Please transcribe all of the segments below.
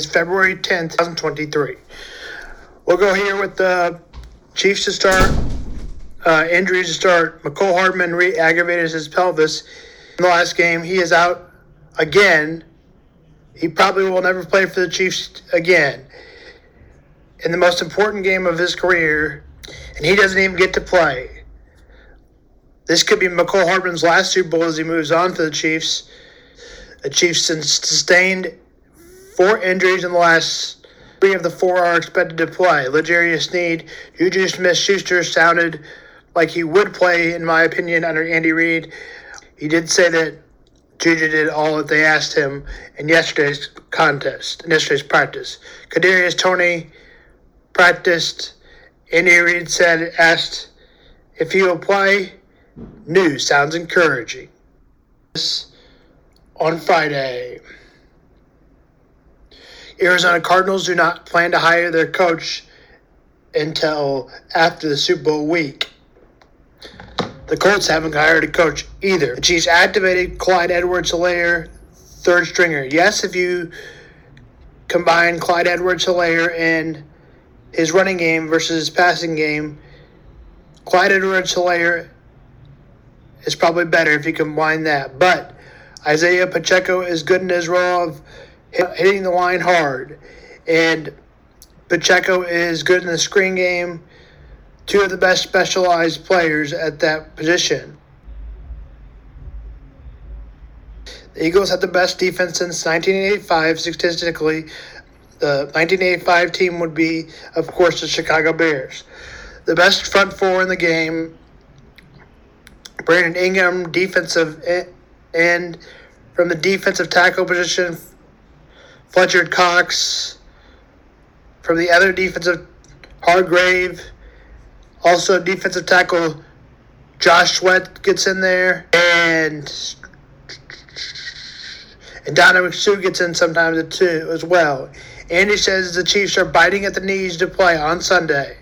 is February 10th, 2023. We'll go here with the Chiefs to start. Uh, injuries to start. Mecole Hardman re aggravated his pelvis in the last game. He is out again. He probably will never play for the Chiefs again. In the most important game of his career, and he doesn't even get to play. This could be Mecole Hardman's last Super Bowl as he moves on to the Chiefs. The Chiefs sustained four injuries in the last three of the four are expected to play. L'Jarius Sneed, Juju Smith Schuster sounded like he would play, in my opinion, under Andy Reid. He did say that Juju did all that they asked him in yesterday's contest, in yesterday's practice. Kadarius Toney practiced. Andy Reid said, asked if he will play. News sounds encouraging. On Friday. Arizona Cardinals do not plan to hire their coach until after the Super Bowl week. The Colts haven't hired a coach either. The Chiefs activated Clyde Edwards Helaire, third stringer. Yes, if you combine Clyde Edwards Helaire and his running game versus his passing game, Clyde Edwards Helaire is probably better if you combine that. But Isaiah Pacheco is good in his role of hitting the line hard. And Pacheco is good in the screen game. Two of the best specialized players at that position. The Eagles had the best defense since 1985 statistically. The 1985 team would be, of course, the Chicago Bears. The best front four in the game. Brandon Graham, defensive end from the defensive tackle position Fletcher Cox. From the other defensive, Hargrave. Also, defensive tackle Josh Sweat gets in there. And and Ndamukong Suh gets in sometimes too as well. Andy says the Chiefs are biting at the knees to play on Sunday.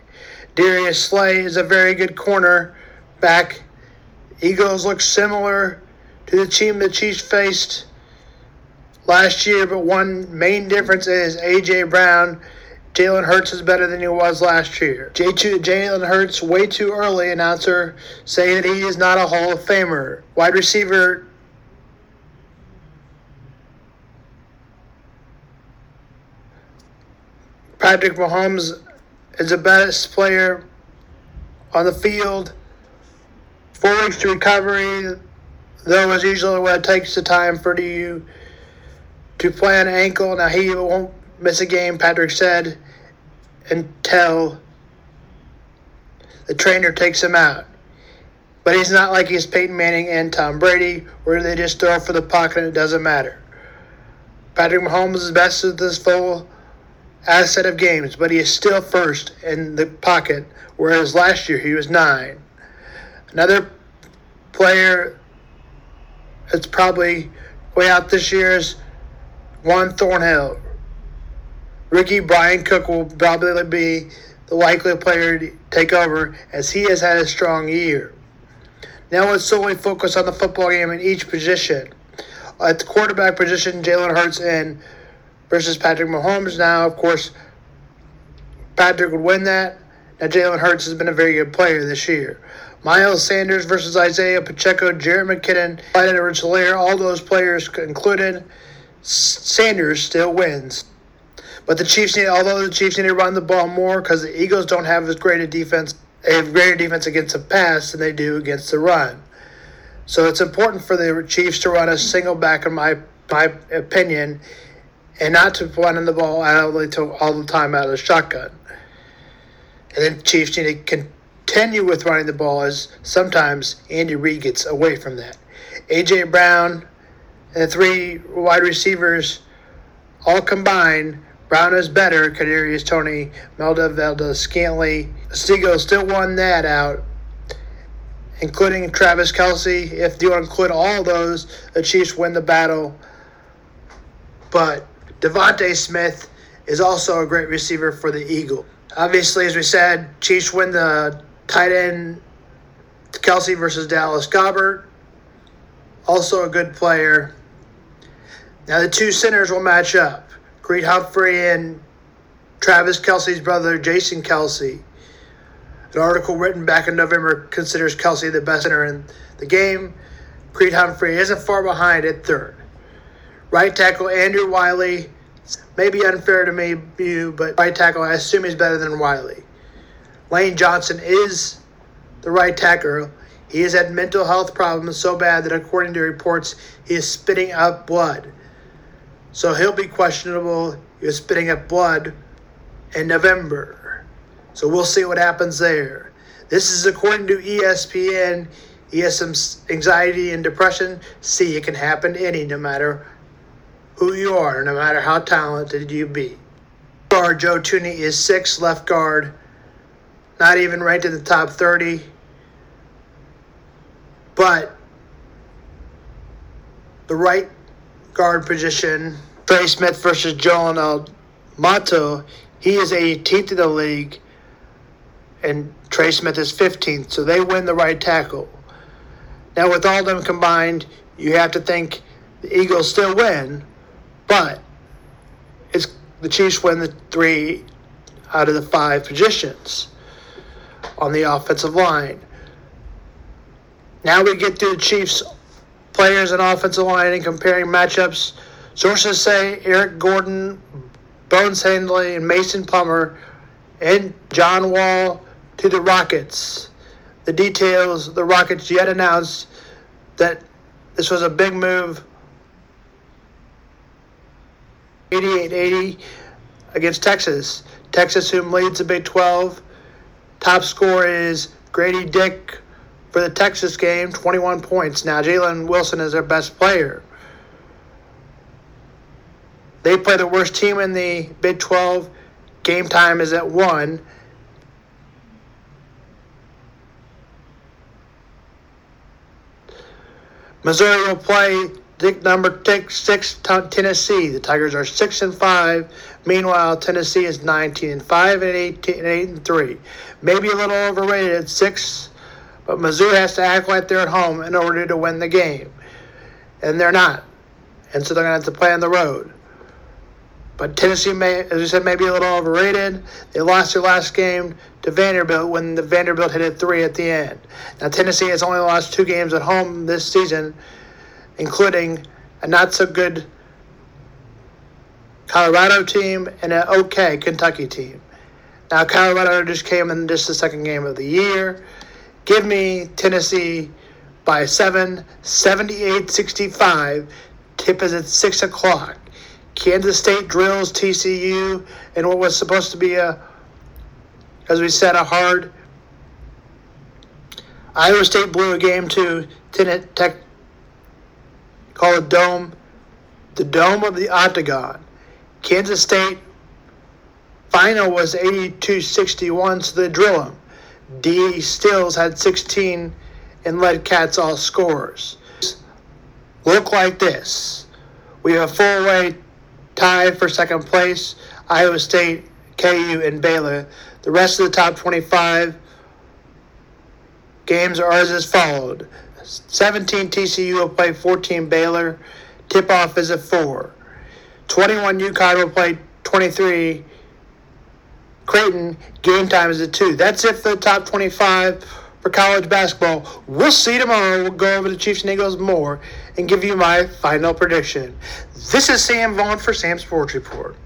Darius Slay is a very good corner back. Eagles look similar to the team the Chiefs faced last year, but one main difference is A.J. Brown. Jalen Hurts is better than he was last year. Jalen Hurts way too early. Announcer saying that he is not a Hall of Famer. Wide receiver. Patrick Mahomes is the best player on the field. Four weeks to recovery, though, is usually what it takes the time for you to play an ankle. Now he won't miss a game, Patrick said, until the trainer takes him out. But he's not like he's Peyton Manning and Tom Brady, where they just throw for the pocket and it doesn't matter. Patrick Mahomes is best at this full asset of games, but he is still first in the pocket, whereas last year he was nine. Another player that's probably way out this year is Juan Thornhill. Ricky Bryan Cook will probably be the likely player to take over as he has had a strong year. Now let's solely focus on the football game in each position. At the quarterback position, Jalen Hurts in versus Patrick Mahomes. Now, of course, Patrick would win that. Now, Jalen Hurts has been a very good player this year. Miles Sanders versus Isaiah Pacheco, Jerick McKinnon, Clyde Edwards all those players included. Sanders still wins. But the Chiefs need, although the Chiefs need to run the ball more because the Eagles don't have as great a defense, they have greater defense against the pass than they do against the run. So it's important for the Chiefs to run a single back, in my my opinion, and not to run in the ball out all the time out of the shotgun. And then Chiefs need to continue with running the ball as sometimes Andy Reid gets away from that. AJ Brown and three wide receivers all combined, Brown is better. Kadarius Toney, Melda Valdes-Scantling. Stigo still won that out, including Travis Kelce. If you include all those, the Chiefs win the battle. But DeVonta Smith is also a great receiver for the Eagle. Obviously, as we said, Chiefs win the tight end Kelce versus Dallas Goedert. Also a good player. Now the two centers will match up. Creed Humphrey and Travis Kelce's brother, Jason Kelce. An article written back in November considers Kelsey the best center in the game. Creed Humphrey isn't far behind at third. Right tackle Andrew Wylie. may be unfair to me, you, but right tackle I assume he's better than Wylie. Lane Johnson is the right tackle. He has had mental health problems so bad that, according to reports, he is spitting up blood. So he'll be questionable. He was spitting up blood in November. So we'll see what happens there. This is according to ESPN. Some anxiety and depression. See, it can happen to any, no matter who you are, no matter how talented you be. Guard Joe Thuney is six left guard, not even ranked in the top 30. But the right guard position, Trey Smith versus Joel Almonte, he is 18th in the league, and Trey Smith is 15th, so they win the right tackle. Now, with all them combined, you have to think the Eagles still win, but it's the Chiefs win the three out of the five positions on the offensive line. Now we get to the Chiefs players and offensive line and comparing matchups. Sources say Eric Gordon, Bones Hyland, and Mason Plumlee and John Wall to the Rockets. The details the Rockets yet announced that this was a big move 88 80 against Texas. Texas, whom leads the Big 12. Top score is Grady Dick for the Texas game, 21 points. Now, Jalen Wilson is their best player. They play the worst team in the Big 12. Game time is at 1. Missouri will play number six Tennessee. The Tigers are six and five. Meanwhile, Tennessee is 19 and five and 18 and eight and three. Maybe a little overrated at six but Mizzou has to act like they're at home in order to win the game. And they're not. And so they're going to have to play on the road. But Tennessee, may, as we said, may be a little overrated. They lost their last game to Vanderbilt when the Vanderbilt hit it three at the end. Now, Tennessee has only lost two games at home this season, including a not so good Colorado team and an okay Kentucky team. Now, Colorado just came in just the second game of the year. Give me Tennessee by 7, 78 65. Tip is at 6 o'clock. Kansas State drills TCU in what was supposed to be a, as we said, a hard. Iowa State blew a game to Tenet Tech, call it Dome, the Dome of the Octagon. Kansas State final was 82 61, so they drill them. Desi Sills had 16 and led Cats all scores. Look like this. We have a full way tie for second place. Iowa State, KU, and Baylor. The rest of the top 25 games are as followed. 17 TCU will play 14 Baylor. Tip off is at 4. 21 UConn will play 23 Creighton, game time is at 2. That's it for the top 25 for college basketball. We'll see tomorrow. We'll go over the Chiefs and Eagles more and give you my final prediction. This is Sam Vaughn for Sam Sports Report.